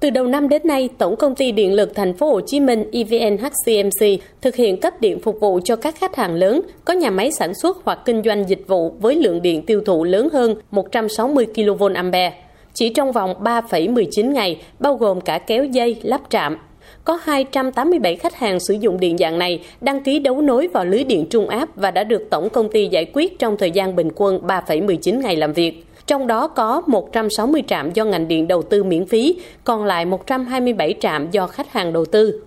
Từ đầu năm đến nay, Tổng công ty Điện lực Thành phố Hồ Chí Minh EVN HCMC thực hiện cấp điện phục vụ cho các khách hàng lớn có nhà máy sản xuất hoặc kinh doanh dịch vụ với lượng điện tiêu thụ lớn hơn 160 kVA. Chỉ trong vòng 3,19 ngày, bao gồm cả kéo dây, lắp trạm, có 287 khách hàng sử dụng điện dạng này đăng ký đấu nối vào lưới điện trung áp và đã được tổng công ty giải quyết trong thời gian bình quân 3,19 ngày làm việc. Trong đó có 160 trạm do ngành điện đầu tư miễn phí, còn lại 127 trạm do khách hàng đầu tư.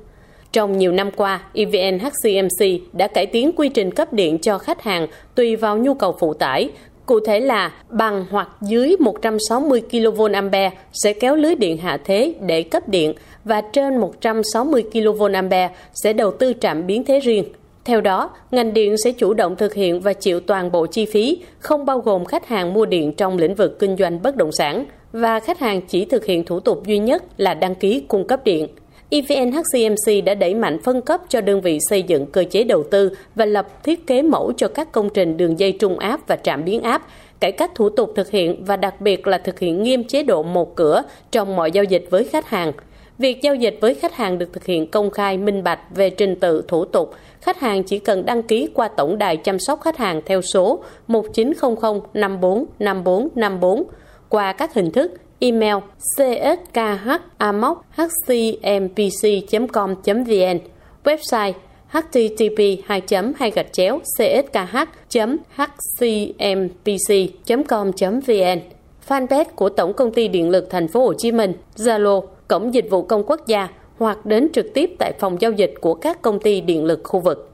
Trong nhiều năm qua, EVN HCMC đã cải tiến quy trình cấp điện cho khách hàng tùy vào nhu cầu phụ tải, Cụ thể là bằng hoặc dưới 160 kVA sẽ kéo lưới điện hạ thế để cấp điện và trên 160 kVA sẽ đầu tư trạm biến thế riêng. Theo đó, ngành điện sẽ chủ động thực hiện và chịu toàn bộ chi phí, không bao gồm khách hàng mua điện trong lĩnh vực kinh doanh bất động sản và khách hàng chỉ thực hiện thủ tục duy nhất là đăng ký cung cấp điện. EVN HCMC đã đẩy mạnh phân cấp cho đơn vị xây dựng cơ chế đầu tư và lập thiết kế mẫu cho các công trình đường dây trung áp và trạm biến áp, cải cách thủ tục thực hiện và đặc biệt là thực hiện nghiêm chế độ một cửa trong mọi giao dịch với khách hàng. Việc giao dịch với khách hàng được thực hiện công khai, minh bạch về trình tự thủ tục. Khách hàng chỉ cần đăng ký qua tổng đài chăm sóc khách hàng theo số 1900 54 54 54 qua các hình thức email cskh.hcmpc.com vn website http 2 2 gạch chéo cskh.hcmpc.com vn fanpage của Tổng công ty Điện lực Thành phố Hồ Chí Minh, Zalo, Cổng dịch vụ công quốc gia hoặc đến trực tiếp tại phòng giao dịch của các công ty điện lực khu vực.